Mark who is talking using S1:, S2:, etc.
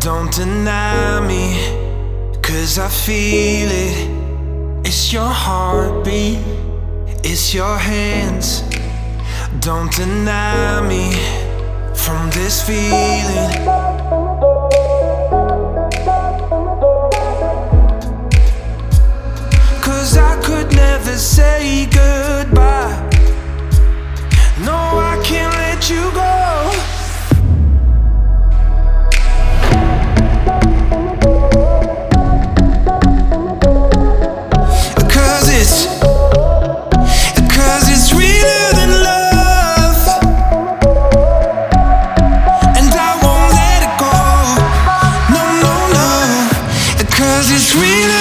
S1: Don't deny me, cause I feel it. It's your heartbeat, it's your hands. Don't deny me from this feeling. dreaming